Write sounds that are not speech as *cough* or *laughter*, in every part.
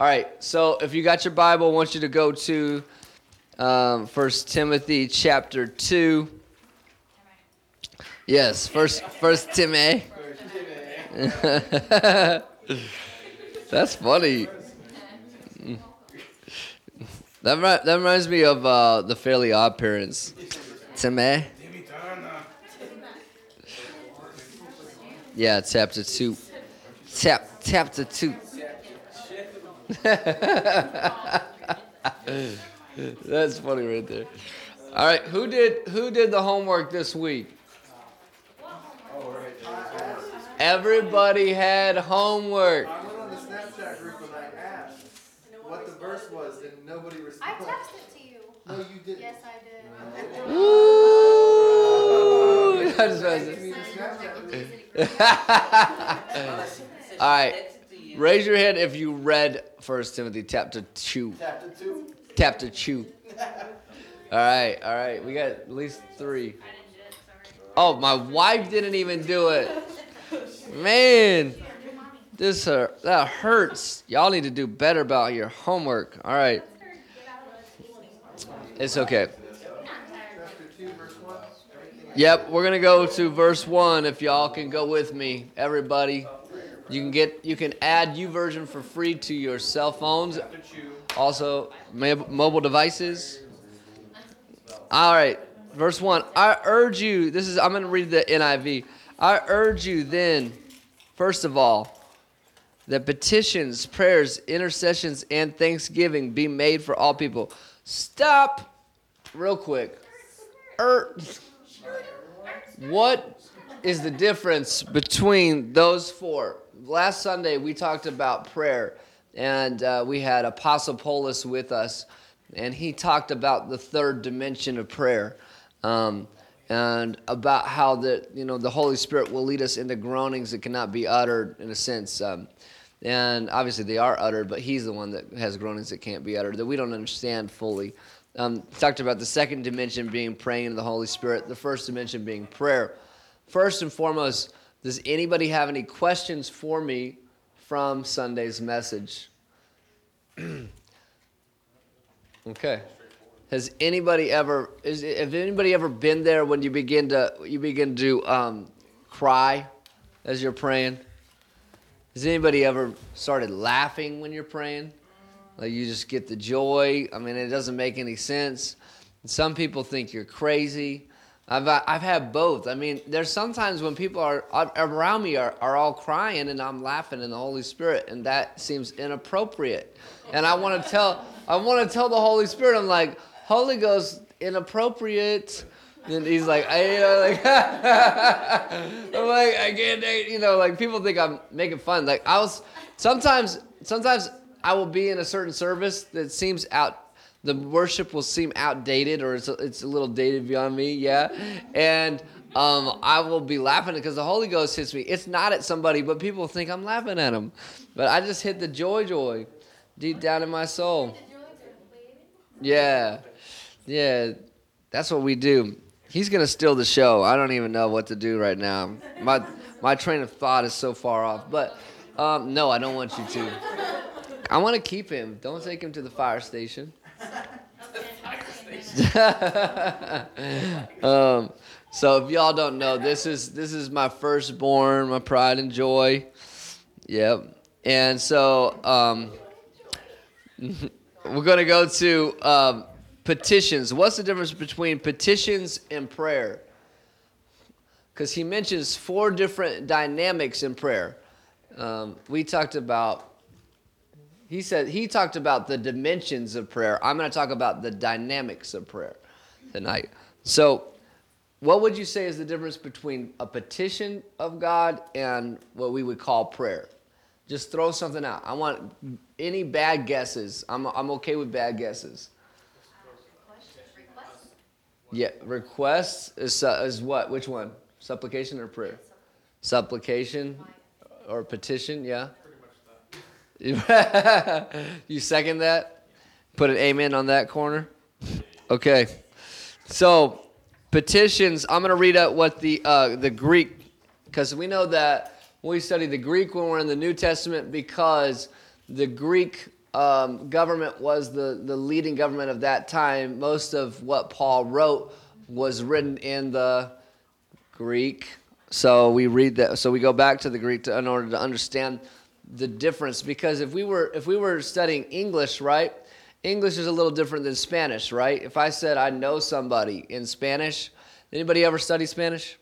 All right. So if you got your Bible, I want you to go to um, First Timothy chapter two. Yes, first First Timothy. *laughs* That's funny. That, that reminds me of uh, the Fairly Odd Parents. Timmy. Yeah, chapter two. Tap, chapter two. *laughs* That's funny right there. All right, who did who did the homework this week? Everybody had homework. I went on the Snapchat group and I asked what the verse was, and nobody responded. I responded. texted to you. No, you didn't. Yes, I did. *laughs* Ooh. *laughs* I just Send messed me Snapchat group. All right, raise your hand if you read First Timothy chapter two. Chapter two. Chapter two. *laughs* All right, all right. We got at least three. Oh, my wife didn't even do it. Man, this hurt. That hurts. Y'all need to do better about your homework. All right, it's okay. Chapter two, verse one. Yep, we're gonna go to verse one. If y'all can go with me, everybody. You can get you can add YouVersion for free to your cell phones, also mobile devices. All right, verse one. I urge you. This is I'm gonna read the NIV. I urge you then, first of all, that petitions, prayers, intercessions, and thanksgiving be made for all people. Stop, real quick. Er, what is the difference between those four? Last Sunday we talked about prayer, and uh, we had Apostle Polis with us, and he talked about the third dimension of prayer, um, and about how the you know the Holy Spirit will lead us into groanings that cannot be uttered in a sense. Um, and obviously they are uttered, but he's the one that has groanings that can't be uttered that we don't understand fully. Um, talked about the second dimension being praying in the Holy Spirit, the first dimension being prayer. First and foremost, does anybody have any questions for me from Sunday's message? *clears throat* okay. Has anybody ever is have anybody ever been there when you begin to you begin to um, cry as you're praying? Has anybody ever started laughing when you're praying? Like you just get the joy. I mean, it doesn't make any sense. Some people think you're crazy. I've uh, I've had both. I mean, there's sometimes when people are are- around me are, are all crying and I'm laughing in the Holy Spirit, and that seems inappropriate. And I want to tell I want to tell the Holy Spirit, I'm like, Holy Ghost, inappropriate. And he's like, I, you know, like, *laughs* I'm like, I can't, you know, like people think I'm making fun. Like I was, sometimes, sometimes I will be in a certain service that seems out, the worship will seem outdated or it's a, it's a little dated beyond me, yeah. And um, I will be laughing because the Holy Ghost hits me. It's not at somebody, but people think I'm laughing at them. But I just hit the joy, joy, deep down in my soul. Yeah, yeah, that's what we do. He's gonna steal the show. I don't even know what to do right now. My my train of thought is so far off. But um, no, I don't want you to. I want to keep him. Don't take him to the fire station. *laughs* um, so if y'all don't know, this is this is my firstborn, my pride and joy. Yep. And so um, *laughs* we're gonna go to um, petitions. What's the difference between petitions and prayer? Because he mentions four different dynamics in prayer. Um, we talked about he said he talked about the dimensions of prayer. I'm going to talk about the dynamics of prayer tonight. So, what would you say is the difference between a petition of God and what we would call prayer? Just throw something out. I want any bad guesses. I'm, I'm okay with bad guesses. Yeah, requests is, uh, is what? Which one? Supplication or prayer? Supplication or petition, yeah? *laughs* you second that? Put an amen on that corner? Okay. So, petitions, I'm going to read out what the, uh, the Greek, because we know that we study the Greek when we're in the New Testament because the Greek um, government was the, the leading government of that time, most of what Paul wrote was written in the Greek. So we read that. So we go back to the Greek to, in order to understand the difference. Because if we were if we were studying English, right? English is a little different than Spanish, right? If I said I know somebody in Spanish, anybody ever study Spanish?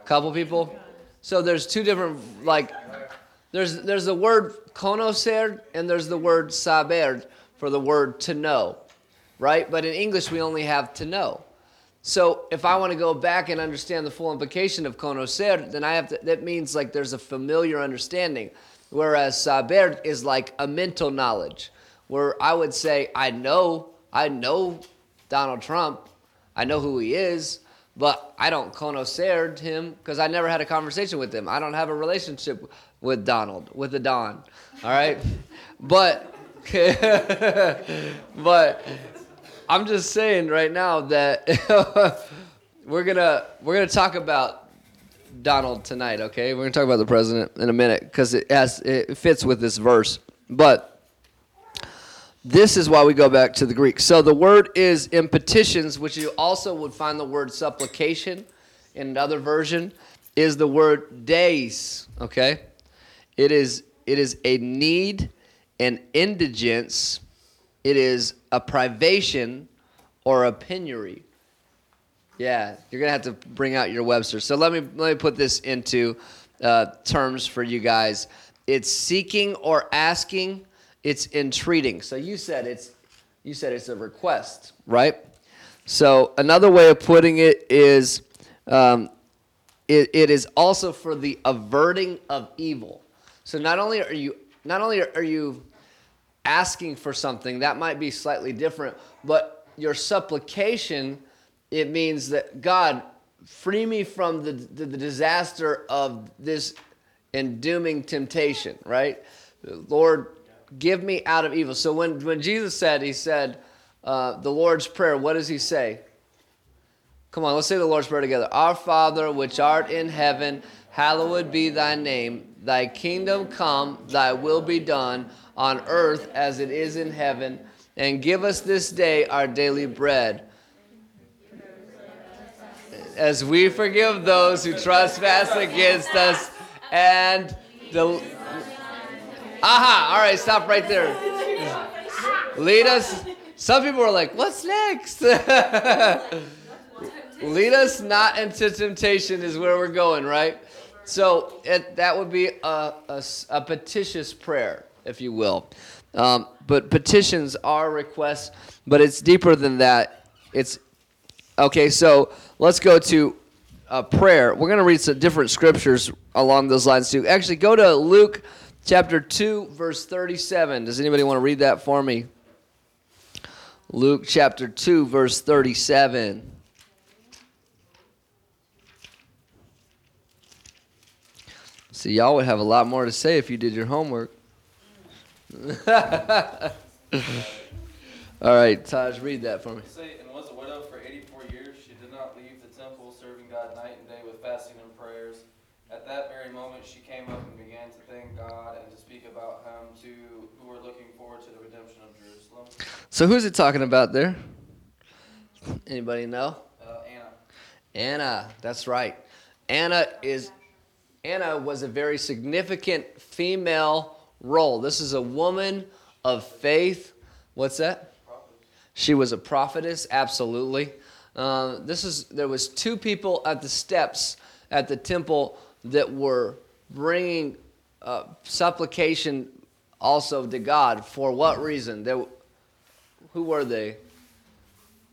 A couple people. So there's two different like there's there's the word conocer and there's the word saber for the word to know, right? But in English we only have to know. So if I want to go back and understand the full implication of conocer, then I have to. That means like there's a familiar understanding, whereas saber is like a mental knowledge, where I would say I know I know Donald Trump, I know who he is, but I don't conocer him because I never had a conversation with him. I don't have a relationship with Donald, with the Don. All right, *laughs* but *laughs* but I'm just saying right now that *laughs* we're gonna we're gonna talk about Donald tonight. Okay, we're gonna talk about the president in a minute because it it fits with this verse, but. This is why we go back to the Greek. So the word is in petitions, which you also would find the word supplication in another version, is the word days. Okay, it is it is a need, an indigence, it is a privation or a penury. Yeah, you're gonna have to bring out your Webster. So let me let me put this into uh, terms for you guys. It's seeking or asking. It's entreating. So you said it's you said it's a request, right? So another way of putting it is um, it, it is also for the averting of evil. So not only are you not only are you asking for something that might be slightly different, but your supplication it means that God free me from the, the, the disaster of this and dooming temptation, right? Lord, give me out of evil. So when, when Jesus said, He said, uh, the Lord's Prayer, what does He say? Come on, let's say the Lord's Prayer together. Our Father, which art in heaven, hallowed be thy name. Thy kingdom come, thy will be done on earth as it is in heaven. And give us this day our daily bread as we forgive those who trespass against us and the aha all right stop right there. Lead us. Some people are like what's next? *laughs* Lead us not into temptation is where we're going right? So it, that would be a, a, a petitious prayer if you will. Um, but petitions are requests but it's deeper than that. It's Okay, so let's go to uh, prayer. We're going to read some different scriptures along those lines too. Actually, go to Luke chapter 2, verse 37. Does anybody want to read that for me? Luke chapter 2, verse 37. See, y'all would have a lot more to say if you did your homework. *laughs* All right, Taj, read that for me. Say, and was a widow for 84 years. She did not leave the temple, serving God night and day with fasting and prayers. At that very moment, she came up and began to thank God and to speak about Him to who were looking forward to the redemption of Jerusalem. So who's it talking about there? Anybody know? Uh, Anna. Anna, that's right. Anna is Anna was a very significant female role. This is a woman of faith. What's that? She was a prophetess, absolutely. Uh, this is there was two people at the steps at the temple that were bringing uh, supplication also to God. For what reason? They, who were they?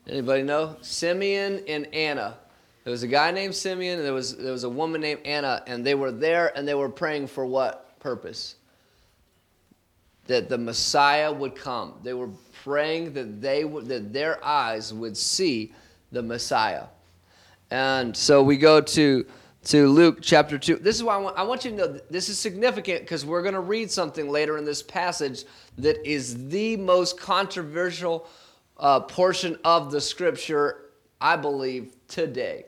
Anybody know? Simeon and Anna. There was a guy named Simeon, and there was there was a woman named Anna, and they were there and they were praying for what purpose? That the Messiah would come. They were praying that they that their eyes would see the Messiah. And so we go to to Luke chapter 2. This is why I want, I want you to know this is significant because we're going to read something later in this passage that is the most controversial uh, portion of the scripture, I believe, today.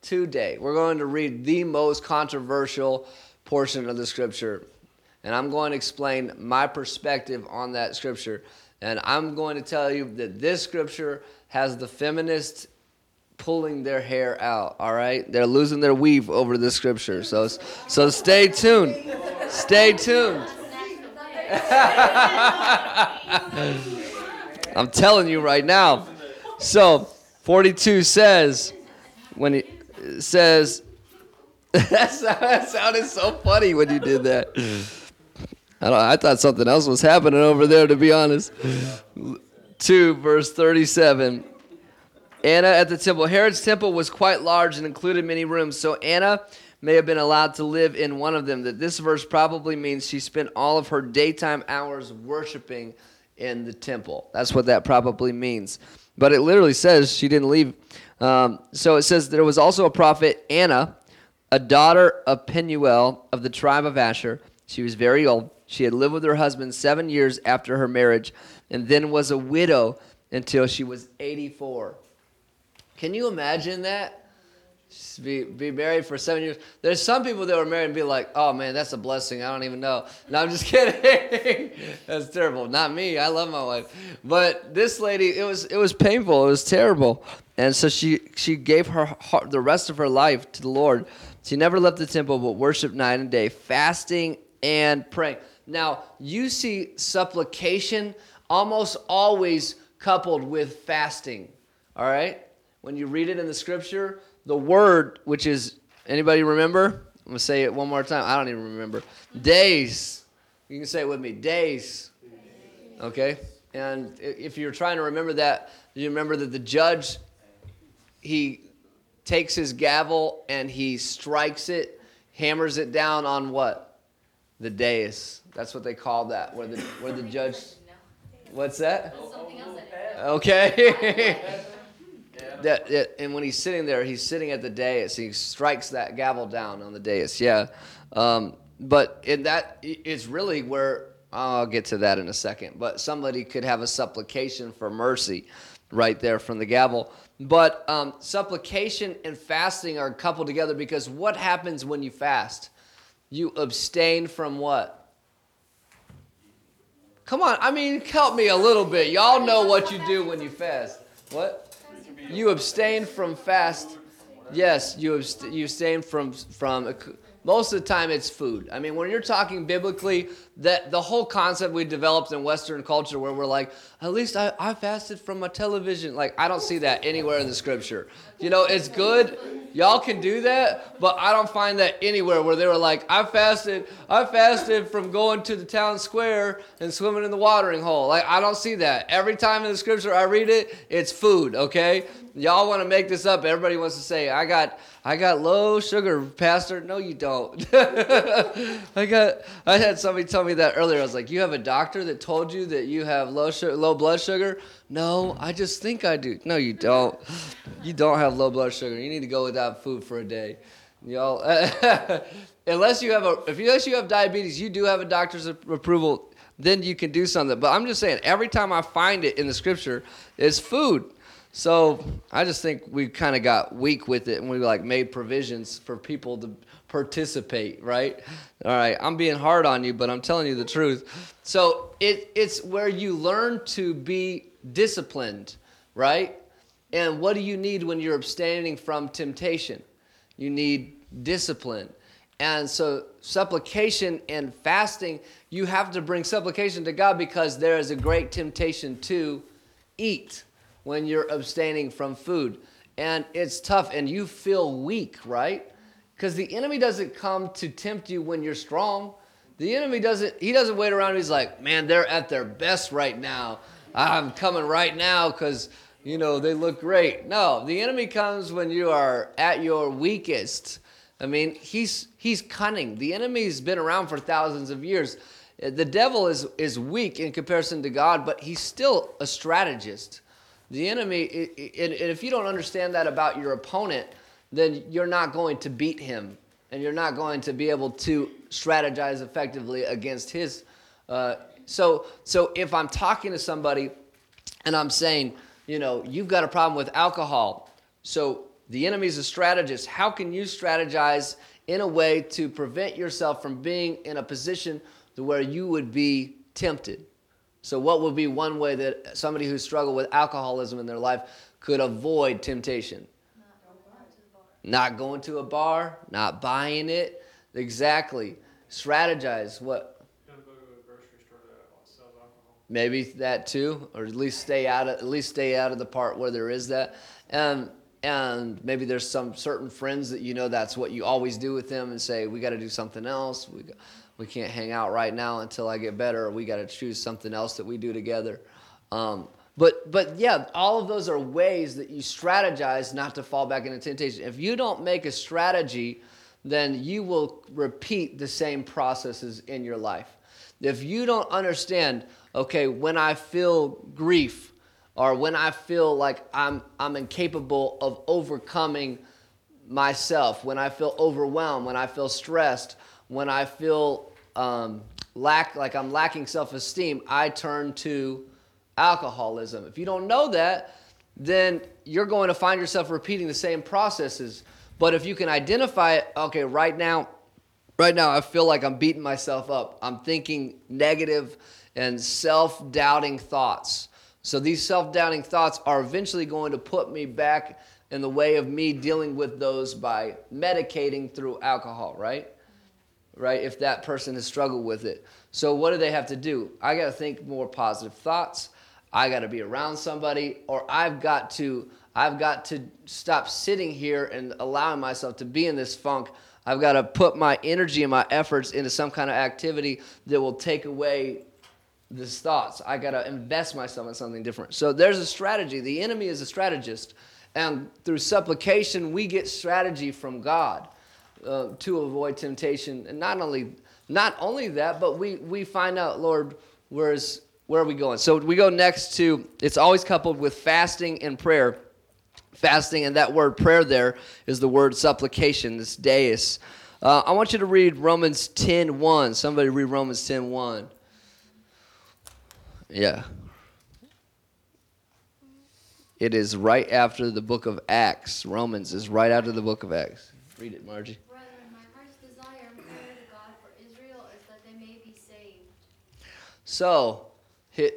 Today. We're going to read the most controversial portion of the scripture. and I'm going to explain my perspective on that scripture. And I'm going to tell you that this scripture has the feminist pulling their hair out. All right, they're losing their weave over the scripture. So, so stay tuned. Stay tuned. *laughs* I'm telling you right now. So, 42 says, when he says, *laughs* that sounded so funny when you did that. I, I thought something else was happening over there, to be honest. 2, verse 37. Anna at the temple. Herod's temple was quite large and included many rooms, so Anna may have been allowed to live in one of them. That this verse probably means she spent all of her daytime hours worshiping in the temple. That's what that probably means. But it literally says she didn't leave. Um, so it says there was also a prophet, Anna, a daughter of Penuel of the tribe of Asher. She was very old. She had lived with her husband seven years after her marriage and then was a widow until she was 84. Can you imagine that? Be, be married for seven years. There's some people that were married and be like, oh man, that's a blessing. I don't even know. *laughs* No, I'm just kidding. *laughs* that's terrible. Not me. I love my wife. But this lady, it was it was painful. It was terrible. And so she she gave her heart, the rest of her life to the Lord. She never left the temple but worshiped night and day, fasting and praying. Now, you see supplication almost always coupled with fasting. All right? When you read it in the scripture, the word, which is, anybody remember? I'm going to say it one more time. I don't even remember. Days. You can say it with me. Days. Okay? And if you're trying to remember that, do you remember that the judge, he takes his gavel and he strikes it, hammers it down on what? The dais. That's what they call that, where the, where the judge. What's that? Okay. *laughs* that, that, and when he's sitting there, he's sitting at the dais. He strikes that gavel down on the dais. Yeah, um, but in that, it's really where I'll get to that in a second. But somebody could have a supplication for mercy, right there from the gavel. But um, supplication and fasting are coupled together because what happens when you fast? You abstain from what? Come on, I mean, help me a little bit. Y'all know what you do when you fast. What? You abstain from fast. Yes, you you abstain from from most of the time it's food. I mean, when you're talking biblically, that the whole concept we developed in Western culture, where we're like, at least I, I fasted from my television. Like, I don't see that anywhere in the scripture. You know, it's good. Y'all can do that, but I don't find that anywhere where they were like, I fasted, I fasted from going to the town square and swimming in the watering hole. Like, I don't see that. Every time in the scripture I read it, it's food, okay? Y'all want to make this up. Everybody wants to say, I got I got low sugar, Pastor. No, you don't. *laughs* I got. I had somebody tell me that earlier. I was like, you have a doctor that told you that you have low sugar, low blood sugar. No, I just think I do. No, you don't. You don't have low blood sugar. You need to go without food for a day, y'all. *laughs* unless you have a, if unless you have diabetes, you do have a doctor's approval. Then you can do something. But I'm just saying, every time I find it in the scripture, it's food. So I just think we kind of got weak with it and we like made provisions for people to participate, right? All right, I'm being hard on you, but I'm telling you the truth. So it, it's where you learn to be disciplined, right? And what do you need when you're abstaining from temptation? You need discipline. And so, supplication and fasting, you have to bring supplication to God because there is a great temptation to eat when you're abstaining from food. And it's tough and you feel weak, right? Because the enemy doesn't come to tempt you when you're strong. The enemy doesn't, he doesn't wait around. He's like, man, they're at their best right now. I'm coming right now because, you know, they look great. No, the enemy comes when you are at your weakest. I mean, he's, he's cunning. The enemy's been around for thousands of years. The devil is, is weak in comparison to God, but he's still a strategist. The enemy, and if you don't understand that about your opponent, then you're not going to beat him and you're not going to be able to strategize effectively against his. Uh, so, so if I'm talking to somebody and I'm saying, you know, you've got a problem with alcohol, so the enemy's a strategist. How can you strategize in a way to prevent yourself from being in a position to where you would be tempted. So, what would be one way that somebody who struggled with alcoholism in their life could avoid temptation? Not going to a bar, not buying it. Exactly. Strategize. What? Maybe that too, or at least stay out of at least stay out of the part where there is that. And and maybe there's some certain friends that you know that's what you always do with them, and say we got to do something else. We we can't hang out right now until I get better. We got to choose something else that we do together. Um, but but yeah, all of those are ways that you strategize not to fall back into temptation. If you don't make a strategy, then you will repeat the same processes in your life. If you don't understand, okay, when I feel grief or when I feel like I'm I'm incapable of overcoming myself, when I feel overwhelmed, when I feel stressed, when I feel um, lack like I'm lacking self-esteem, I turn to alcoholism. If you don't know that, then you're going to find yourself repeating the same processes. But if you can identify it, okay, right now, right now I feel like I'm beating myself up. I'm thinking negative and self-doubting thoughts. So these self-doubting thoughts are eventually going to put me back in the way of me dealing with those by medicating through alcohol, right? Right? If that person has struggled with it. So what do they have to do? I got to think more positive thoughts. I got to be around somebody or I've got to I've got to stop sitting here and allowing myself to be in this funk. I've got to put my energy and my efforts into some kind of activity that will take away these thoughts. I got to invest myself in something different. So there's a strategy. The enemy is a strategist. And through supplication, we get strategy from God uh, to avoid temptation. And not only, not only that, but we, we find out, Lord, where's, where are we going? So we go next to, it's always coupled with fasting and prayer fasting, and that word prayer there is the word supplication, this deus. Uh, I want you to read Romans 10 1. Somebody read Romans 10 1. Yeah. It is right after the book of Acts. Romans is right after the book of Acts. Read it, Margie. Brethren, my heart's desire and prayer to God for Israel is that they may be saved. So,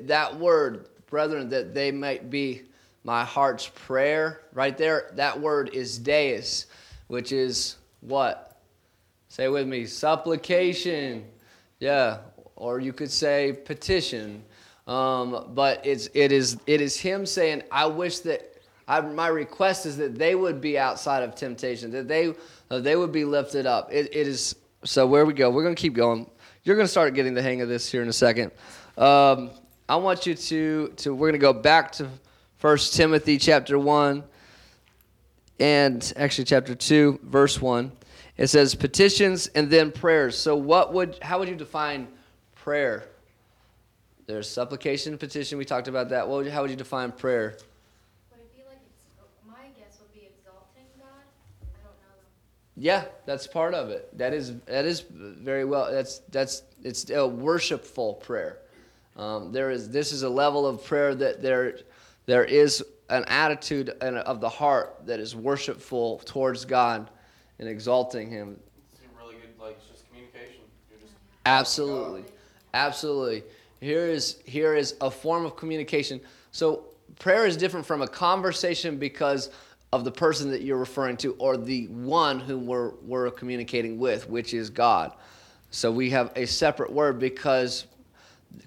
that word, brethren, that they might be my heart's prayer. Right there, that word is deus, which is what? Say with me, supplication. Yeah, or you could say petition. Um, but it's it is it is him saying, I wish that I, my request is that they would be outside of temptation, that they uh, they would be lifted up. It, it is so. Where we go, we're gonna keep going. You're gonna start getting the hang of this here in a second. Um, I want you to to we're gonna go back to First Timothy chapter one, and actually chapter two, verse one. It says petitions and then prayers. So what would how would you define prayer? There's supplication, petition. We talked about that. What would, how would you define prayer? Would it be like, it's, my guess would be exalting God? I don't know. Yeah, that's part of it. That is that is very well. That's that's it's a worshipful prayer. Um, there is this is a level of prayer that there there is an attitude and of the heart that is worshipful towards God and exalting Him. It's really good, like it's just communication. Just Absolutely, absolutely. Here is here is a form of communication. So prayer is different from a conversation because of the person that you're referring to or the one whom we're we're communicating with, which is God. So we have a separate word because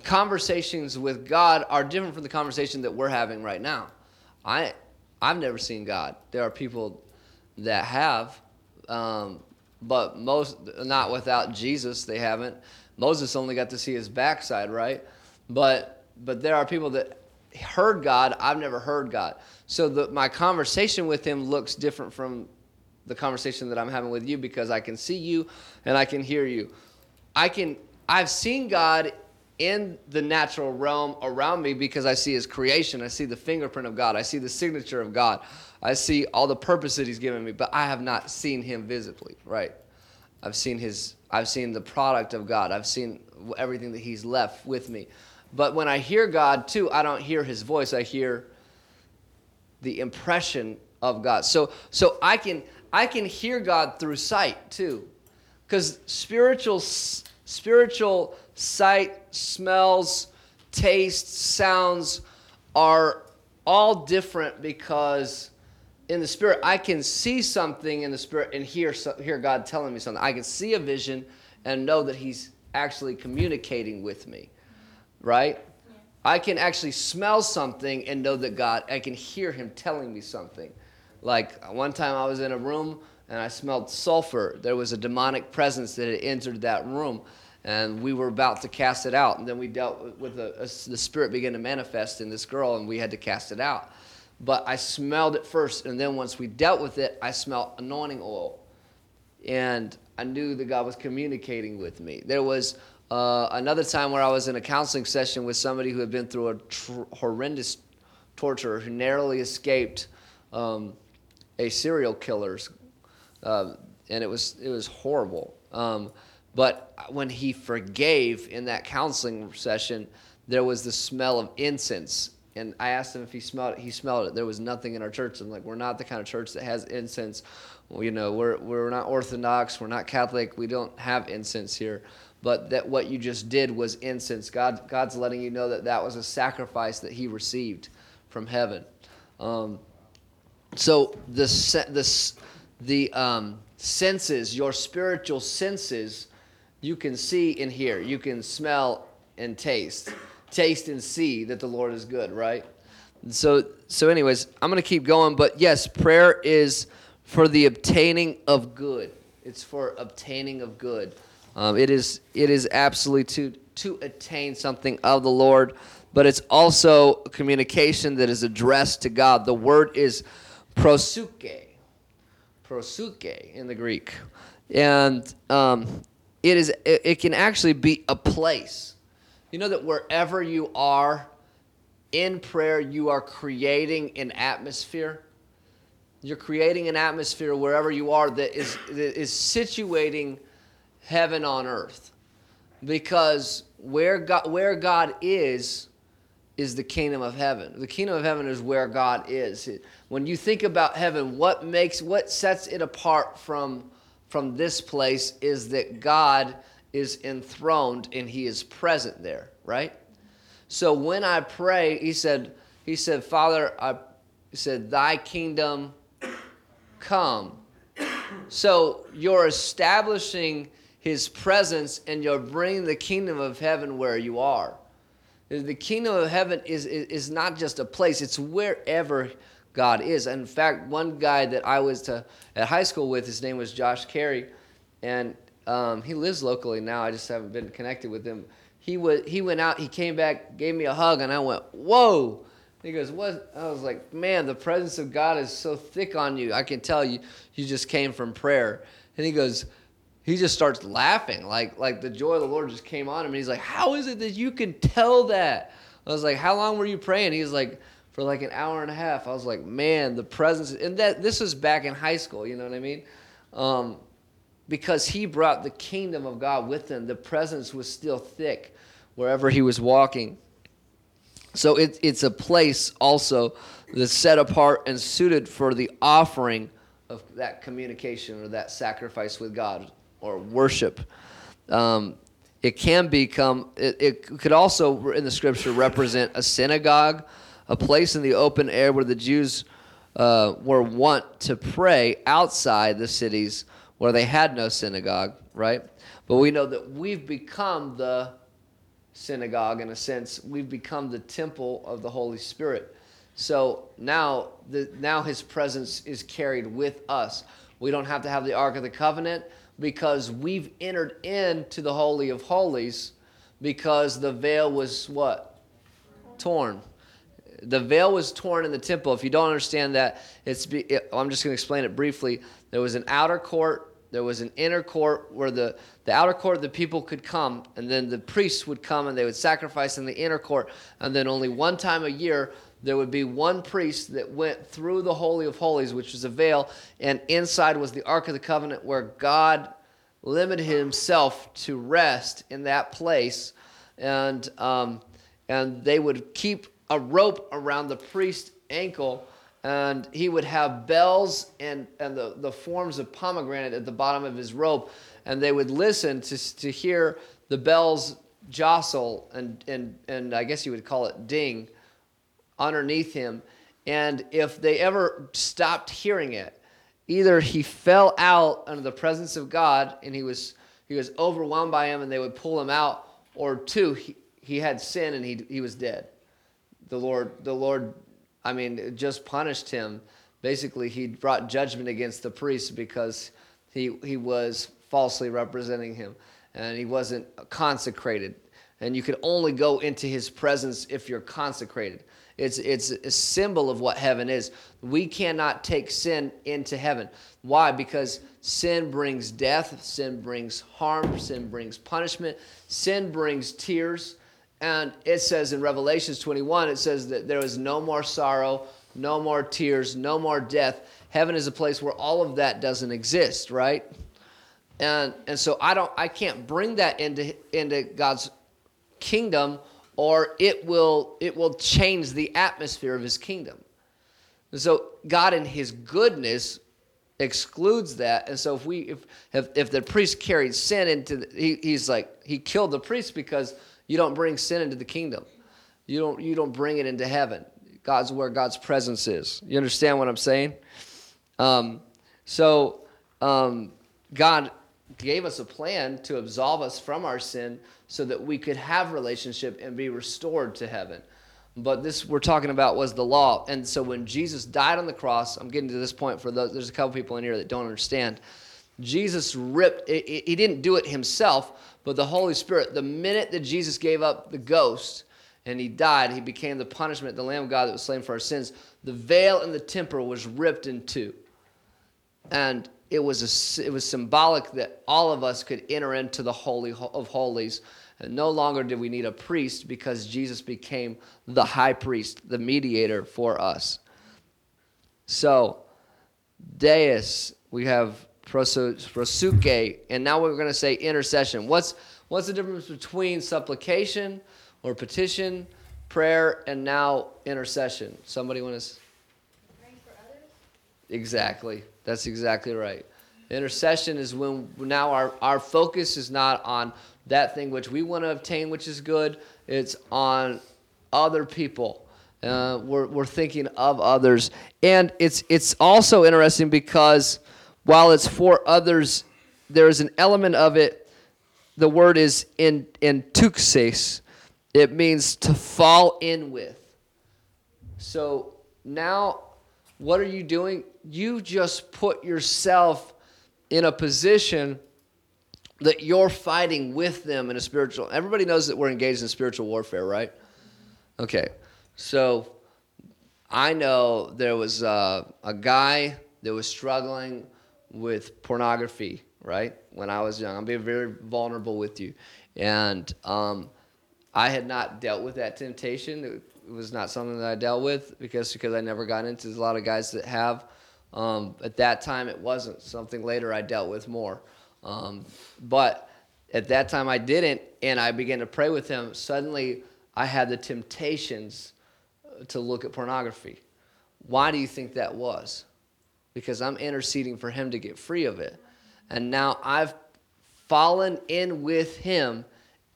conversations with God are different from the conversation that we're having right now. I I've never seen God. There are people that have, um, but most not without Jesus. They haven't. Moses only got to see his backside, right? But but there are people that heard God. I've never heard God. So the, my conversation with him looks different from the conversation that I'm having with you because I can see you and I can hear you. I can I've seen God in the natural realm around me because I see his creation. I see the fingerprint of God. I see the signature of God. I see all the purpose that he's given me, but I have not seen him visibly, right? I've seen his I've seen the product of God. I've seen everything that he's left with me. But when I hear God too, I don't hear his voice. I hear the impression of God. So so I can I can hear God through sight too. Cuz spiritual spiritual sight, smells, taste, sounds are all different because in the spirit I can see something in the spirit and hear hear God telling me something. I can see a vision and know that He's actually communicating with me, right? I can actually smell something and know that God. I can hear Him telling me something. Like one time I was in a room and I smelled sulfur. There was a demonic presence that had entered that room, and we were about to cast it out. And then we dealt with, a, a- the spirit began to manifest in this girl, and we had to cast it out. But I smelled it first, and then once we dealt with it, I smelled anointing oil, and I knew that God was communicating with me. There was uh, another time where I was in a counseling session with somebody who had been through a tr- horrendous torture, who narrowly escaped um, a serial killer's um, and it was it was horrible. Um, but when he forgave in that counseling session, there was the smell of incense. And I asked him if he smelled it. He smelled it. There was nothing in our church. I'm like, we're not the kind of church that has incense. You know, we're we're not Orthodox. We're not Catholic. We don't have incense here. But that what you just did was incense. God God's letting you know that that was a sacrifice that He received from heaven. Um, so the the the um, senses, your spiritual senses, you can see and hear. You can smell and taste, taste and see that the Lord is good. Right. So so anyways, I'm gonna keep going. But yes, prayer is for the obtaining of good. It's for obtaining of good. Um, it is it is absolutely to to attain something of the Lord, but it's also communication that is addressed to God. The word is prosuke, prosuke in the Greek, and um, it is it, it can actually be a place. You know that wherever you are in prayer, you are creating an atmosphere. You're creating an atmosphere wherever you are that is that is situating heaven on earth, because where God where God is is the kingdom of heaven. The kingdom of heaven is where God is. When you think about heaven, what makes what sets it apart from from this place is that God is enthroned and he is present there, right? So when I pray, he said he said, "Father, I said, thy kingdom come." So you're establishing his presence and you're bringing the kingdom of heaven where you are. The kingdom of heaven is, is, is not just a place, it's wherever God is. In fact, one guy that I was to, at high school with, his name was Josh Carey, and um, he lives locally now. I just haven't been connected with him. He, was, he went out, he came back, gave me a hug, and I went, Whoa! He goes, What? I was like, Man, the presence of God is so thick on you. I can tell you, you just came from prayer. And he goes, he just starts laughing. Like like the joy of the lord just came on him. And he's like how is it that you can tell that? I was like how long were you praying? He's like for like an hour and a half. I was like man the presence and that this was back in high school you know what i mean? Um, because he brought the kingdom of god with him. The presence was still thick wherever he was walking. So it, it's a place also that's set apart and suited for the offering of that communication or that sacrifice with God or worship. Um, it can become, it, it could also, in the scripture, represent a synagogue, a place in the open air where the Jews uh, were wont to pray outside the cities where they had no synagogue, right? But we know that we've become the synagogue in a sense. We've become the temple of the Holy Spirit. So now, the, now His presence is carried with us. We don't have to have the Ark of the Covenant because we've entered into the Holy of Holies because the veil was what? Torn. The veil was torn in the temple. If you don't understand that, it's be, it, I'm just going to explain it briefly. There was an outer court, there was an inner court where the, the outer court the people could come, and then the priests would come and they would sacrifice in the inner court. And then only one time a year, there would be one priest that went through the Holy of Holies, which was a veil, and inside was the Ark of the Covenant where God limited himself to rest in that place. And, um, and they would keep a rope around the priest's ankle and he would have bells and, and the, the forms of pomegranate at the bottom of his rope. and they would listen to, to hear the bells jostle and, and, and I guess you would call it ding underneath him. And if they ever stopped hearing it, either he fell out under the presence of God and he was, he was overwhelmed by him and they would pull him out, or two, he, he had sin and he, he was dead. The Lord, the Lord, I mean, just punished him. Basically, he brought judgment against the priest because he, he was falsely representing him and he wasn't consecrated. And you could only go into his presence if you're consecrated. It's, it's a symbol of what heaven is. We cannot take sin into heaven. Why? Because sin brings death, sin brings harm, sin brings punishment, sin brings tears. And it says in Revelations 21, it says that there is no more sorrow, no more tears, no more death. Heaven is a place where all of that doesn't exist, right? And and so I don't I can't bring that into into God's kingdom or it will it will change the atmosphere of his kingdom. And so God in his goodness excludes that. And so if we if if, if the priest carried sin into the, he, he's like he killed the priest because you don't bring sin into the kingdom. You don't you don't bring it into heaven. God's where God's presence is. You understand what I'm saying? Um, so um, God gave us a plan to absolve us from our sin so that we could have relationship and be restored to heaven. But this we're talking about was the law. And so when jesus died on the cross i'm getting to this point for those there's a couple people in here that don't understand. Jesus ripped he didn't do it himself but the holy spirit the minute that jesus gave up the ghost and he died he became the punishment the lamb of god that was slain for our sins. The veil in the temple was ripped in two. And it was a, it was symbolic that all of us could enter into the holy of holies and no longer did we need a priest because Jesus became the high priest, the mediator for us. So, Deus, we have prosuke, and now we're going to say intercession. What's what's the difference between supplication or petition, prayer, and now intercession? Somebody want to? Praying for others? Exactly. That's exactly right. Intercession is when now our, our focus is not on that thing which we want to obtain, which is good. It's on other people. Uh, we're, we're thinking of others. And it's, it's also interesting because while it's for others, there's an element of it. The word is in, in tuxes. It means to fall in with. So now, what are you doing? You just put yourself in a position that you're fighting with them in a spiritual. Everybody knows that we're engaged in spiritual warfare, right? Okay, so I know there was a, a guy that was struggling with pornography, right? When I was young, I'm being very vulnerable with you, and um, I had not dealt with that temptation. It was not something that I dealt with because because I never got into. There's a lot of guys that have. Um, at that time, it wasn't something later I dealt with more. Um, but at that time I didn't, and I began to pray with him. Suddenly I had the temptations uh, to look at pornography. Why do you think that was? Because I'm interceding for him to get free of it. And now I've fallen in with him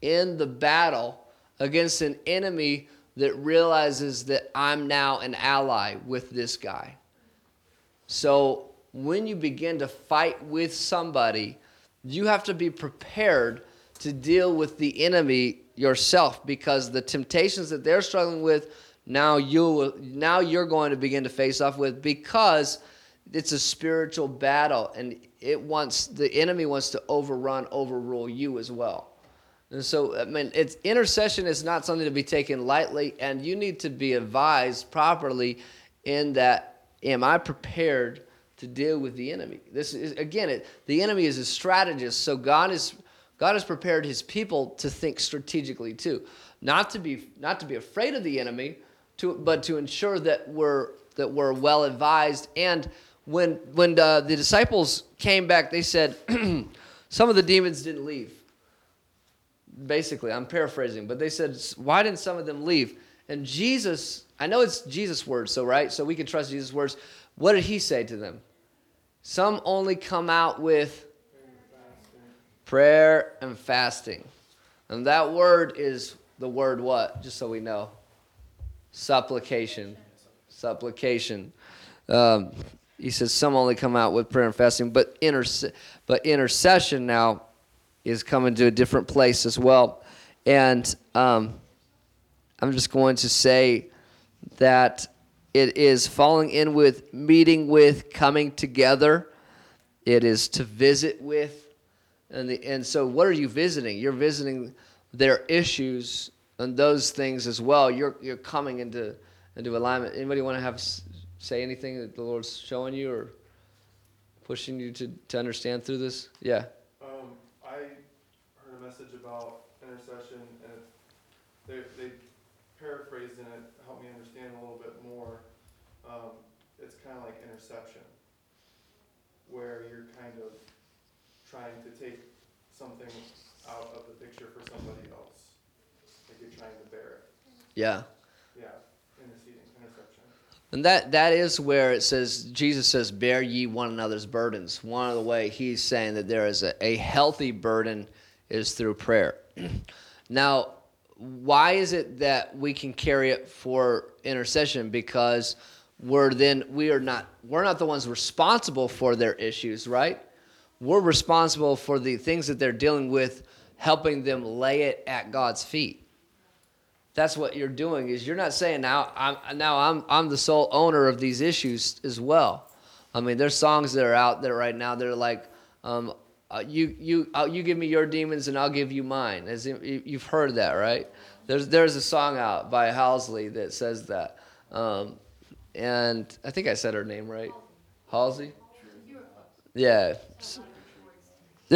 in the battle against an enemy that realizes that I'm now an ally with this guy. So when you begin to fight with somebody, you have to be prepared to deal with the enemy yourself because the temptations that they're struggling with now you now you're going to begin to face off with because it's a spiritual battle and it wants the enemy wants to overrun overrule you as well. And so i mean it's intercession is not something to be taken lightly and you need to be advised properly in that am i prepared to deal with the enemy. This is again, it, the enemy is a strategist, so God is God has prepared His people to think strategically too, not to be not to be afraid of the enemy, to but to ensure that we're that we're well advised. And when when uh, the disciples came back, they said *clears throat* some of the demons didn't leave. Basically, I'm paraphrasing, but they said, "Why didn't some of them leave?" And Jesus, I know it's Jesus' words, so right, so we can trust Jesus' words. What did he say to them? Some only come out with prayer and fasting. And that word is the word what? Just so we know. Supplication. Supplication. Um, he says some only come out with prayer and fasting, but interse- but intercession now is coming to a different place as well. And um, I'm just going to say that it is falling in with, meeting with, coming together. It is to visit with, and the, and so what are you visiting? You're visiting their issues and those things as well. You're you're coming into into alignment. Anybody want to have say anything that the Lord's showing you or pushing you to to understand through this? Yeah. Um, I heard a message about intercession and they, they paraphrased in it, helped me understand a little bit more. Um, it's kinda like interception, where you're kind of trying to take something out of the picture for somebody else. Like you're trying to bear it, Yeah. yeah, interceding, interception. And that that is where it says Jesus says, "Bear ye one another's burdens." One of the way he's saying that there is a, a healthy burden is through prayer. *clears throat* now, why is it that we can carry it for intercession? Because we're then we are not we're not the ones responsible for their issues, right? We're responsible for the things that they're dealing with, helping them lay it at God's feet that's what you're doing is you're not saying now I'm now I'm I'm the sole owner of these issues as well. I mean, there's songs that are out there right now. They're like, um, uh, you you uh, you give me your demons and I'll give you mine. As in, you- you've heard that, right? There's there's a song out by Halsey that says that, um, and I think I said her name right, Halsey. Yeah. *laughs*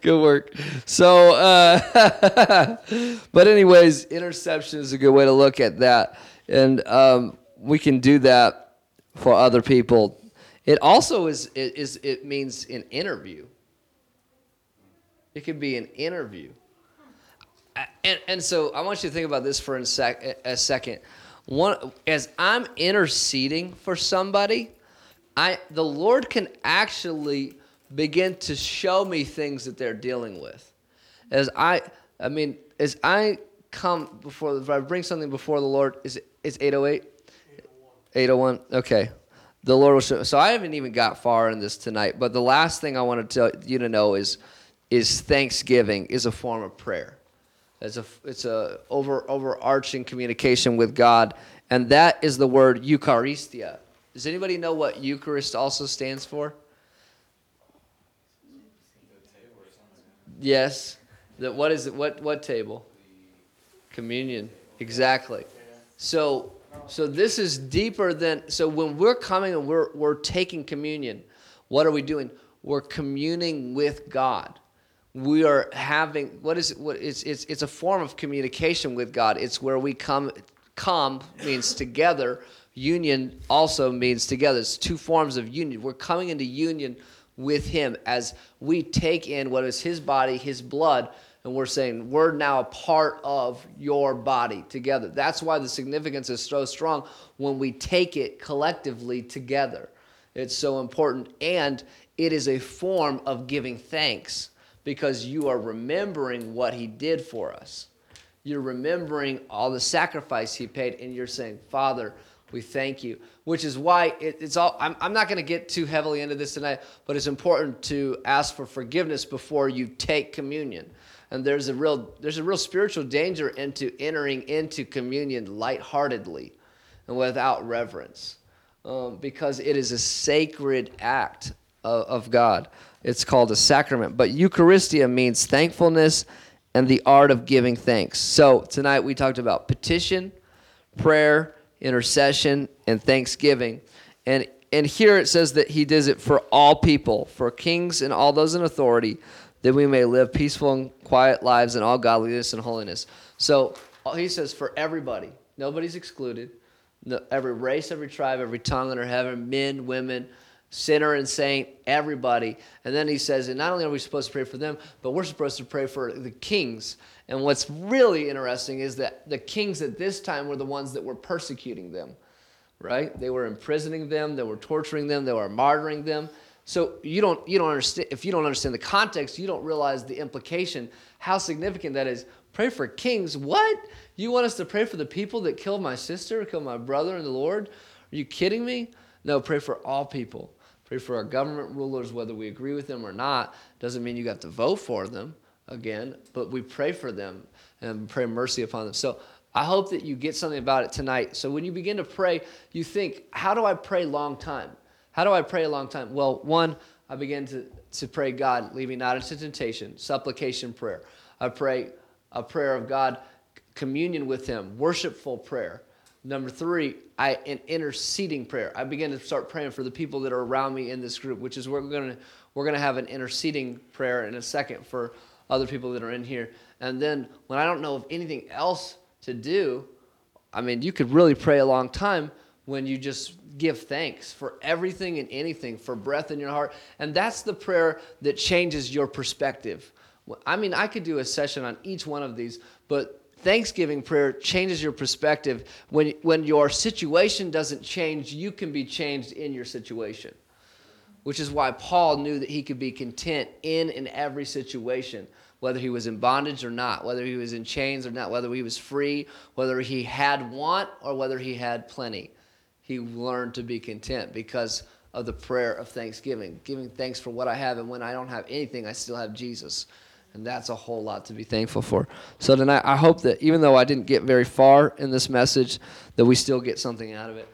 good work. So, uh, *laughs* but anyways, interception is a good way to look at that, and um, we can do that for other people. It also is it is it means an interview. It could be an interview, and and so I want you to think about this for a, sec, a second. One as I'm interceding for somebody, I the Lord can actually begin to show me things that they're dealing with. As I I mean, as I come before if I bring something before the Lord, is it it's 808? 801. Okay. The Lord will show. So I haven't even got far in this tonight, but the last thing I want to tell you to know is is thanksgiving is a form of prayer. It's a it's a over overarching communication with God, and that is the word Eucharistia. Does anybody know what Eucharist also stands for? Yes. The, what is it? What what table? Communion. Exactly. So so this is deeper than so when we're coming and we're we're taking communion, what are we doing? We're communing with God. We are having what is? What it's it's it's a form of communication with God. It's where we come come means together. Union also means together. It's two forms of union. We're coming into union with him as we take in what is his body, his blood, and we're saying we're now a part of your body together. That's why the significance is so strong when we take it collectively together. It's so important. And it is a form of giving thanks because you are remembering what he did for us. You're remembering all the sacrifice he paid, and you're saying, Father, we thank you. Which is why it, it's all, I'm, I'm not going to get too heavily into this tonight, but it's important to ask for forgiveness before you take communion. And there's a real, there's a real spiritual danger into entering into communion lightheartedly and without reverence um, because it is a sacred act of, of God. It's called a sacrament. But Eucharistia means thankfulness and the art of giving thanks. So tonight we talked about petition, prayer, intercession, and thanksgiving. And and here it says that he does it for all people, for kings and all those in authority, that we may live peaceful and quiet lives in all godliness and holiness. So he says for everybody, nobody's excluded. No, every race, every tribe, every tongue under heaven, men, women, sinner and saint, everybody. And then he says, and not only are we supposed to pray for them, but we're supposed to pray for the kings. And what's really interesting is that the kings at this time were the ones that were persecuting them, right? They were imprisoning them, they were torturing them, they were martyring them. So you don't you don't understand if you don't understand the context, you don't realize the implication, how significant that is. Pray for kings. What? You want us to pray for the people that killed my sister, killed my brother in the Lord? Are you kidding me? No, pray for all people. Pray for our government rulers, whether we agree with them or not. Doesn't mean you got to vote for them again, but we pray for them and pray mercy upon them. So I hope that you get something about it tonight. So when you begin to pray, you think, how do I pray long time? How do I pray a long time? Well, one, I begin to, to pray, God, me not into temptation, supplication prayer. I pray a prayer of God, communion with Him, worshipful prayer. Number three, I an interceding prayer. I begin to start praying for the people that are around me in this group, which is we're gonna we're gonna have an interceding prayer in a second for other people that are in here. And then when I don't know of anything else to do, I mean, you could really pray a long time when you just give thanks for everything and anything, for breath in your heart. And that's the prayer that changes your perspective. I mean, I could do a session on each one of these, but Thanksgiving prayer changes your perspective. When, when your situation doesn't change, you can be changed in your situation, which is why Paul knew that he could be content in and every situation, whether he was in bondage or not, whether he was in chains or not, whether he was free, whether he had want or whether he had plenty. He learned to be content because of the prayer of thanksgiving, giving thanks for what I have, and when I don't have anything, I still have Jesus. And that's a whole lot to be thankful for. So tonight, I hope that even though I didn't get very far in this message, that we still get something out of it.